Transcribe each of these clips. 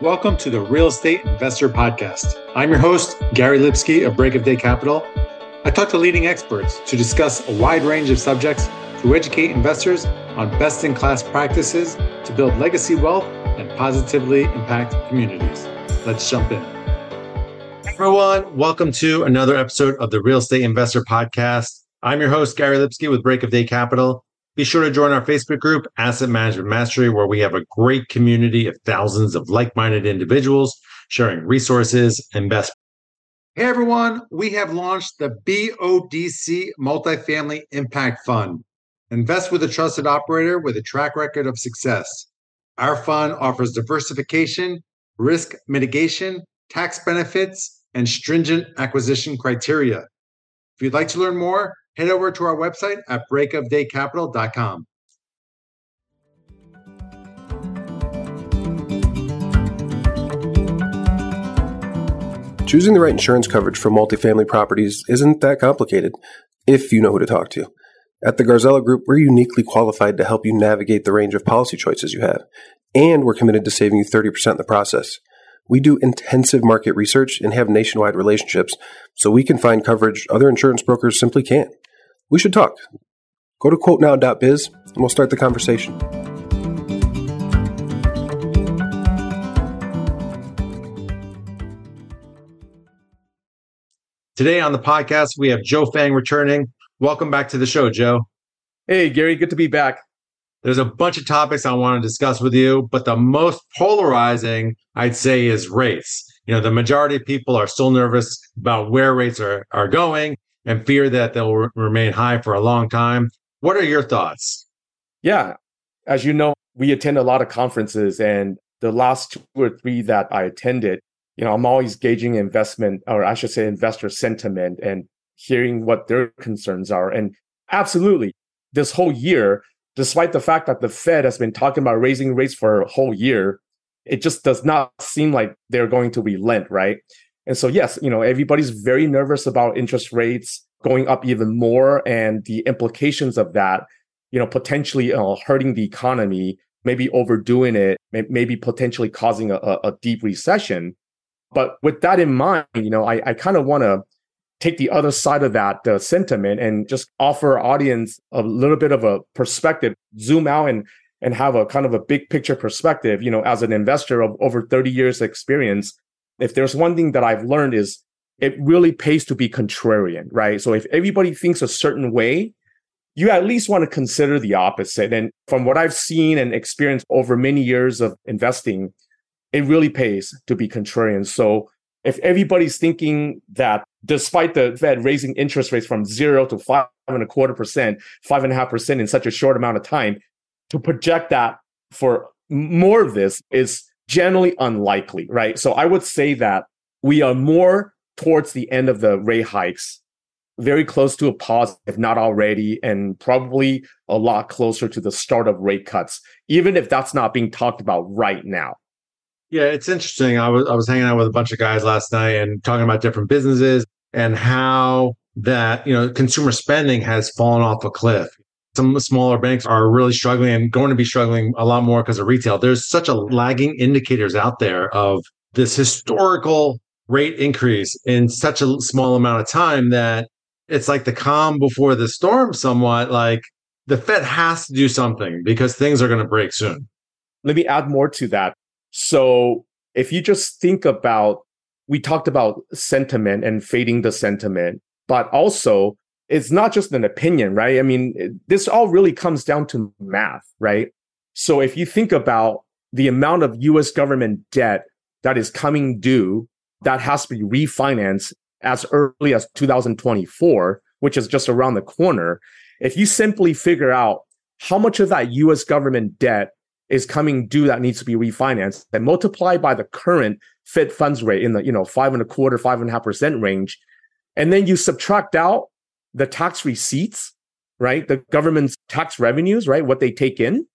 Welcome to the Real Estate Investor Podcast. I'm your host, Gary Lipsky of Break of Day Capital. I talk to leading experts to discuss a wide range of subjects to educate investors on best in class practices to build legacy wealth and positively impact communities. Let's jump in. Everyone, welcome to another episode of the Real Estate Investor Podcast. I'm your host, Gary Lipsky with Break of Day Capital. Be sure to join our Facebook group, Asset Management Mastery, where we have a great community of thousands of like minded individuals sharing resources and best. Hey everyone, we have launched the BODC Multifamily Impact Fund. Invest with a trusted operator with a track record of success. Our fund offers diversification, risk mitigation, tax benefits, and stringent acquisition criteria. If you'd like to learn more, head over to our website at breakofdaycapital.com. Choosing the right insurance coverage for multifamily properties isn't that complicated if you know who to talk to. At the Garzella Group, we're uniquely qualified to help you navigate the range of policy choices you have, and we're committed to saving you 30% in the process. We do intensive market research and have nationwide relationships, so we can find coverage other insurance brokers simply can't we should talk. Go to quotenow.biz and we'll start the conversation. Today on the podcast, we have Joe Fang returning. Welcome back to the show, Joe. Hey, Gary, good to be back. There's a bunch of topics I want to discuss with you, but the most polarizing, I'd say, is rates. You know, the majority of people are still nervous about where rates are, are going and fear that they'll re- remain high for a long time. What are your thoughts? Yeah. As you know, we attend a lot of conferences, and the last two or three that I attended, you know, I'm always gauging investment, or I should say, investor sentiment and hearing what their concerns are. And absolutely, this whole year, despite the fact that the Fed has been talking about raising rates for a whole year, it just does not seem like they're going to relent, right? And so, yes, you know, everybody's very nervous about interest rates going up even more and the implications of that, you know, potentially uh, hurting the economy, maybe overdoing it, maybe potentially causing a, a deep recession. But with that in mind, you know, I, I kind of want to take the other side of that uh, sentiment and just offer our audience a little bit of a perspective, zoom out and and have a kind of a big picture perspective. You know, as an investor of over 30 years experience, if there's one thing that I've learned is it really pays to be contrarian, right? So if everybody thinks a certain way, you at least want to consider the opposite. And from what I've seen and experienced over many years of investing, it really pays to be contrarian. So if everybody's thinking that despite the Fed raising interest rates from zero to five and a quarter percent, five and a half percent in such a short amount of time, to project that for more of this is generally unlikely, right? So I would say that we are more towards the end of the rate hikes, very close to a pause, if not already, and probably a lot closer to the start of rate cuts, even if that's not being talked about right now. Yeah, it's interesting. I was I was hanging out with a bunch of guys last night and talking about different businesses and how that, you know, consumer spending has fallen off a cliff some smaller banks are really struggling and going to be struggling a lot more because of retail. There's such a lagging indicators out there of this historical rate increase in such a small amount of time that it's like the calm before the storm somewhat like the Fed has to do something because things are going to break soon. Let me add more to that. So if you just think about we talked about sentiment and fading the sentiment, but also it's not just an opinion, right? I mean, this all really comes down to math, right? So if you think about the amount of US government debt that is coming due that has to be refinanced as early as 2024, which is just around the corner, if you simply figure out how much of that US government debt is coming due that needs to be refinanced and multiply by the current Fed funds rate in the, you know, five and a quarter, five and a half percent range. And then you subtract out the tax receipts, right? The government's tax revenues, right? What they take in.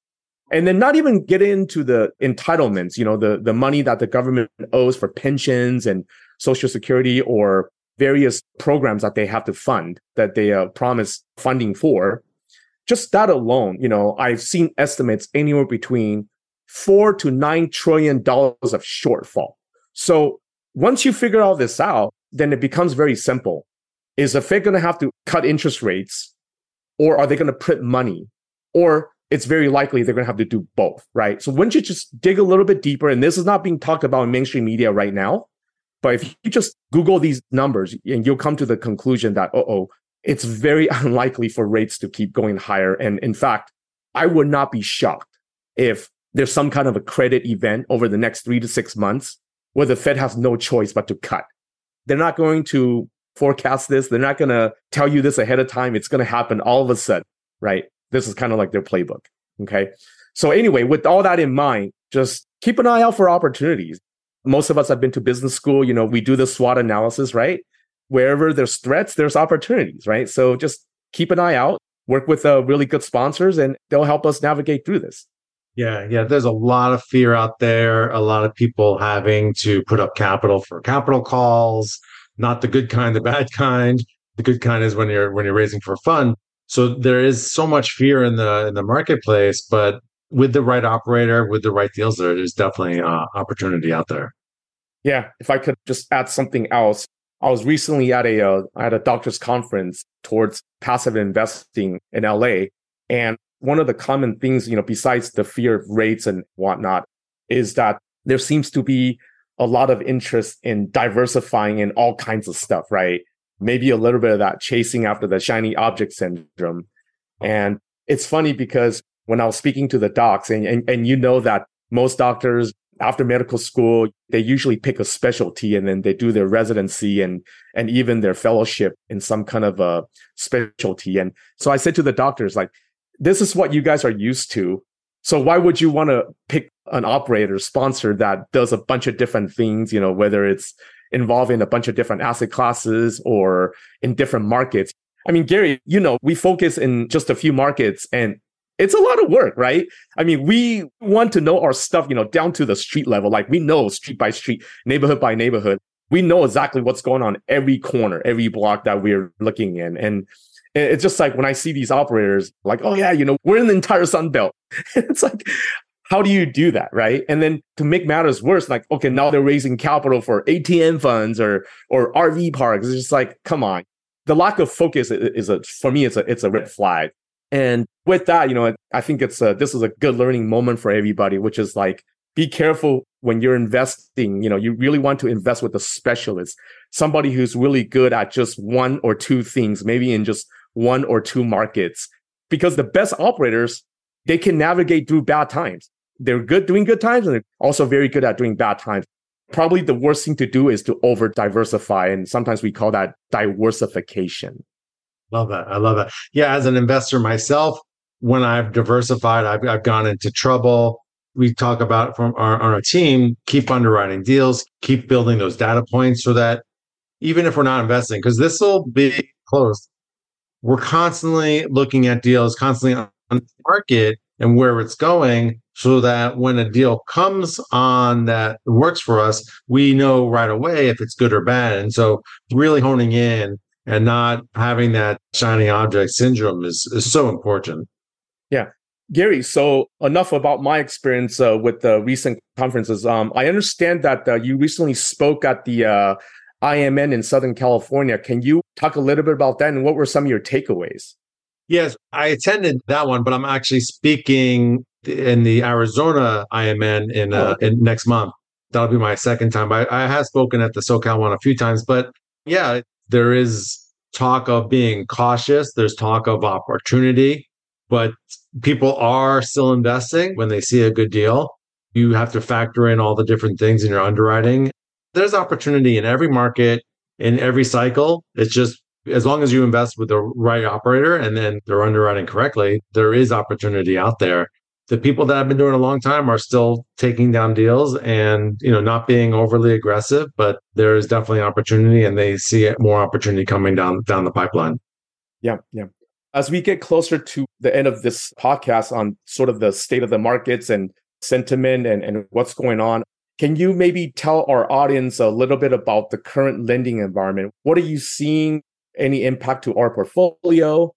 And then not even get into the entitlements, you know, the, the money that the government owes for pensions and social security or various programs that they have to fund that they uh, promise funding for. Just that alone, you know, I've seen estimates anywhere between four to nine trillion dollars of shortfall. So once you figure all this out, then it becomes very simple. Is the Fed going to have to cut interest rates or are they going to print money? Or it's very likely they're going to have to do both, right? So once you just dig a little bit deeper, and this is not being talked about in mainstream media right now, but if you just Google these numbers and you'll come to the conclusion that, oh, it's very unlikely for rates to keep going higher. And in fact, I would not be shocked if there's some kind of a credit event over the next three to six months where the Fed has no choice but to cut. They're not going to forecast this. They're not going to tell you this ahead of time. It's going to happen all of a sudden, right? This is kind of like their playbook. Okay. So anyway, with all that in mind, just keep an eye out for opportunities. Most of us have been to business school. You know, we do the SWOT analysis, right? Wherever there's threats, there's opportunities, right? So just keep an eye out, work with uh, really good sponsors, and they'll help us navigate through this. Yeah, yeah. There's a lot of fear out there. A lot of people having to put up capital for capital calls, not the good kind, the bad kind. The good kind is when you're when you're raising for fun. So there is so much fear in the in the marketplace, but with the right operator, with the right deals, there is definitely uh, opportunity out there. Yeah, if I could just add something else, I was recently at a uh, at a doctor's conference towards passive investing in LA, and one of the common things, you know, besides the fear of rates and whatnot, is that there seems to be a lot of interest in diversifying in all kinds of stuff, right? maybe a little bit of that chasing after the shiny object syndrome. And it's funny because when I was speaking to the docs, and, and, and you know that most doctors after medical school, they usually pick a specialty and then they do their residency and and even their fellowship in some kind of a specialty. And so I said to the doctors, like, this is what you guys are used to. So why would you want to pick an operator sponsor that does a bunch of different things, you know, whether it's involving a bunch of different asset classes or in different markets. I mean, Gary, you know, we focus in just a few markets and it's a lot of work, right? I mean, we want to know our stuff, you know, down to the street level. Like we know street by street, neighborhood by neighborhood. We know exactly what's going on every corner, every block that we're looking in. It's just like when I see these operators, like, oh yeah, you know, we're in the entire Sun Belt. it's like, how do you do that right? And then to make matters worse like okay now they're raising capital for atm funds or or rv parks. It's just like come on. The lack of focus is a for me it's a it's a red flag. And with that you know i think it's a this is a good learning moment for everybody which is like be careful when you're investing. You know you really want to invest with a specialist somebody who's really good at just one or two things maybe in just one or two markets because the best operators they can navigate through bad times they're good doing good times and they're also very good at doing bad times. Probably the worst thing to do is to over diversify. And sometimes we call that diworsification. Love that. I love that. Yeah. As an investor myself, when I've diversified, I've, I've gone into trouble. We talk about from our, on our team, keep underwriting deals, keep building those data points so that even if we're not investing, because this will be closed, we're constantly looking at deals, constantly on the market and where it's going so that when a deal comes on that works for us, we know right away if it's good or bad. And so really honing in and not having that shiny object syndrome is, is so important. Yeah. Gary, so enough about my experience uh, with the recent conferences. Um, I understand that uh, you recently spoke at the uh, IMN in Southern California. Can you talk a little bit about that and what were some of your takeaways? Yes, I attended that one, but I'm actually speaking in the Arizona IMN in, uh, in next month. That'll be my second time. I, I have spoken at the SoCal one a few times, but yeah, there is talk of being cautious. There's talk of opportunity, but people are still investing when they see a good deal. You have to factor in all the different things in your underwriting. There's opportunity in every market, in every cycle. It's just as long as you invest with the right operator and then they're underwriting correctly, there is opportunity out there. The people that have been doing a long time are still taking down deals and you know not being overly aggressive, but there is definitely opportunity and they see more opportunity coming down down the pipeline. Yeah, yeah. As we get closer to the end of this podcast on sort of the state of the markets and sentiment and, and what's going on, can you maybe tell our audience a little bit about the current lending environment? What are you seeing any impact to our portfolio?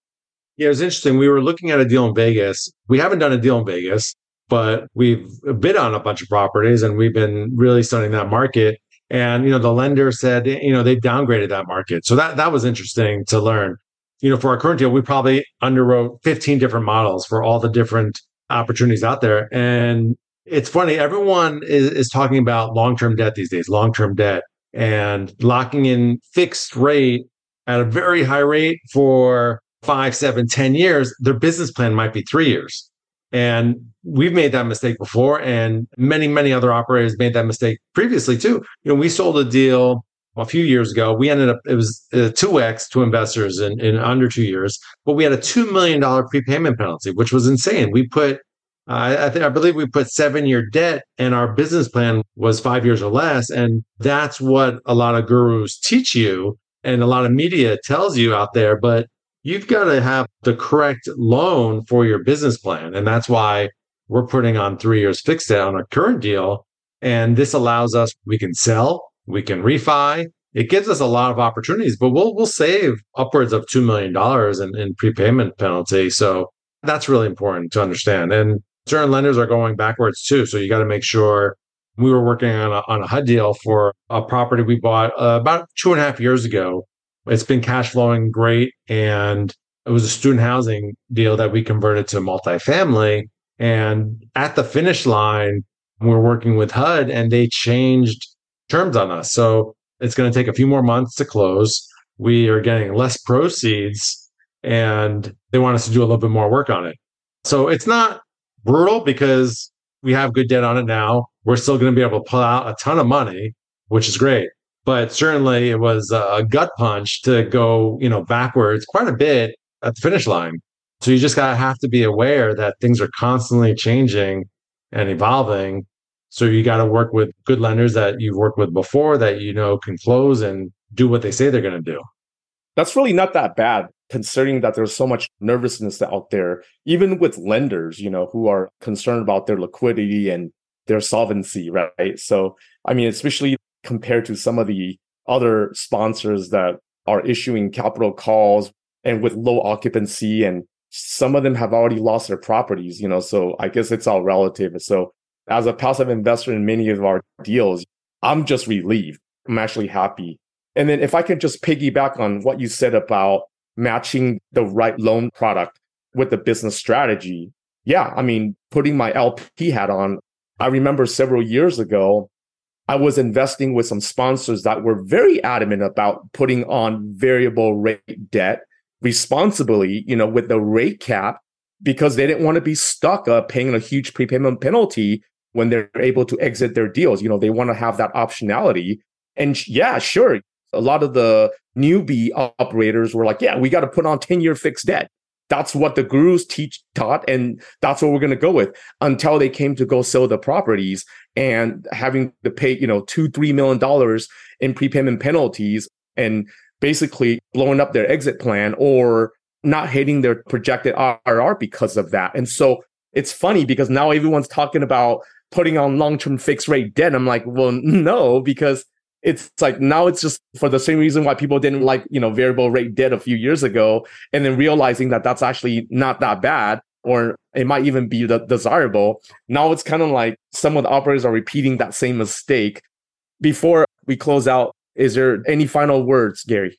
Yeah, it was interesting. We were looking at a deal in Vegas. We haven't done a deal in Vegas, but we've bid on a bunch of properties and we've been really studying that market. And, you know, the lender said, you know, they downgraded that market. So that, that was interesting to learn. You know, for our current deal, we probably underwrote 15 different models for all the different opportunities out there. And it's funny, everyone is, is talking about long term debt these days, long term debt and locking in fixed rate at a very high rate for five, seven, ten years. Their business plan might be three years. And we've made that mistake before, and many, many other operators made that mistake previously too. You know, we sold a deal a few years ago. We ended up it was uh, two x to investors in, in under two years, but we had a two million dollar prepayment penalty, which was insane. We put I think I believe we put seven year debt, and our business plan was five years or less, and that's what a lot of gurus teach you, and a lot of media tells you out there. But you've got to have the correct loan for your business plan. And that's why we're putting on three years fixed debt on our current deal. And this allows us, we can sell, we can refi. It gives us a lot of opportunities, but we'll we'll save upwards of two million dollars in, in prepayment penalty. So that's really important to understand. And certain lenders are going backwards too. So you got to make sure we were working on a, on a HUD deal for a property we bought uh, about two and a half years ago it's been cash flowing great. And it was a student housing deal that we converted to multifamily. And at the finish line, we're working with HUD and they changed terms on us. So it's going to take a few more months to close. We are getting less proceeds and they want us to do a little bit more work on it. So it's not brutal because we have good debt on it now. We're still going to be able to pull out a ton of money, which is great but certainly it was a gut punch to go, you know, backwards quite a bit at the finish line. So you just gotta have to be aware that things are constantly changing and evolving. So you got to work with good lenders that you've worked with before that you know can close and do what they say they're going to do. That's really not that bad considering that there's so much nervousness out there even with lenders, you know, who are concerned about their liquidity and their solvency, right? So, I mean, especially compared to some of the other sponsors that are issuing capital calls and with low occupancy and some of them have already lost their properties you know so i guess it's all relative. So as a passive investor in many of our deals i'm just relieved. I'm actually happy. And then if i can just piggyback on what you said about matching the right loan product with the business strategy yeah i mean putting my lp hat on i remember several years ago I was investing with some sponsors that were very adamant about putting on variable rate debt responsibly, you know, with the rate cap because they didn't want to be stuck uh, paying a huge prepayment penalty when they're able to exit their deals. You know, they want to have that optionality. And yeah, sure. A lot of the newbie operators were like, yeah, we got to put on 10 year fixed debt. That's what the gurus teach taught, and that's what we're going to go with until they came to go sell the properties and having to pay, you know, two, three million dollars in prepayment penalties and basically blowing up their exit plan or not hitting their projected IRR because of that. And so it's funny because now everyone's talking about putting on long-term fixed rate debt. I'm like, well, no, because it's like now it's just for the same reason why people didn't like you know variable rate debt a few years ago and then realizing that that's actually not that bad or it might even be desirable. Now it's kind of like some of the operators are repeating that same mistake. Before we close out is there any final words gary?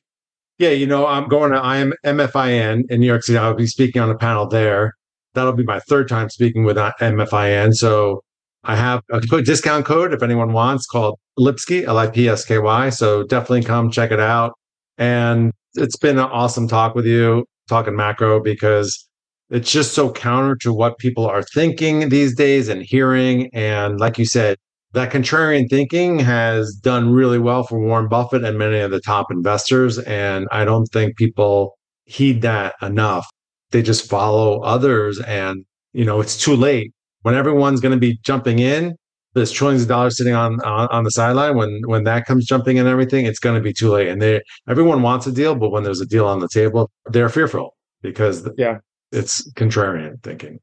Yeah you know i'm going to i'm mfin in new york city. I'll be speaking on a panel there. That'll be my third time speaking with uh, mfin so I have a discount code if anyone wants called Lipsky, L I P S K Y. So definitely come check it out. And it's been an awesome talk with you, talking macro, because it's just so counter to what people are thinking these days and hearing. And like you said, that contrarian thinking has done really well for Warren Buffett and many of the top investors. And I don't think people heed that enough. They just follow others and, you know, it's too late when everyone's going to be jumping in, there's trillions of dollars sitting on, on, on the sideline. When when that comes jumping in, everything, it's going to be too late. And they everyone wants a deal, but when there's a deal on the table, they're fearful because yeah, it's contrarian thinking.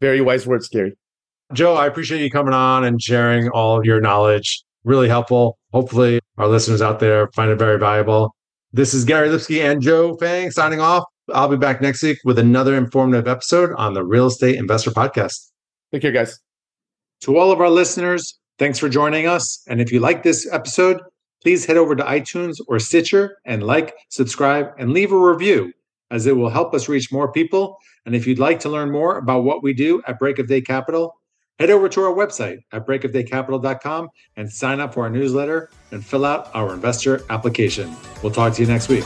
Very wise words, Gary. Joe, I appreciate you coming on and sharing all of your knowledge. Really helpful. Hopefully, our listeners out there find it very valuable. This is Gary Lipsky and Joe Fang signing off. I'll be back next week with another informative episode on the Real Estate Investor Podcast. Take care, guys. To all of our listeners, thanks for joining us. And if you like this episode, please head over to iTunes or Stitcher and like, subscribe, and leave a review, as it will help us reach more people. And if you'd like to learn more about what we do at Break of Day Capital, head over to our website at breakofdaycapital.com and sign up for our newsletter and fill out our investor application. We'll talk to you next week.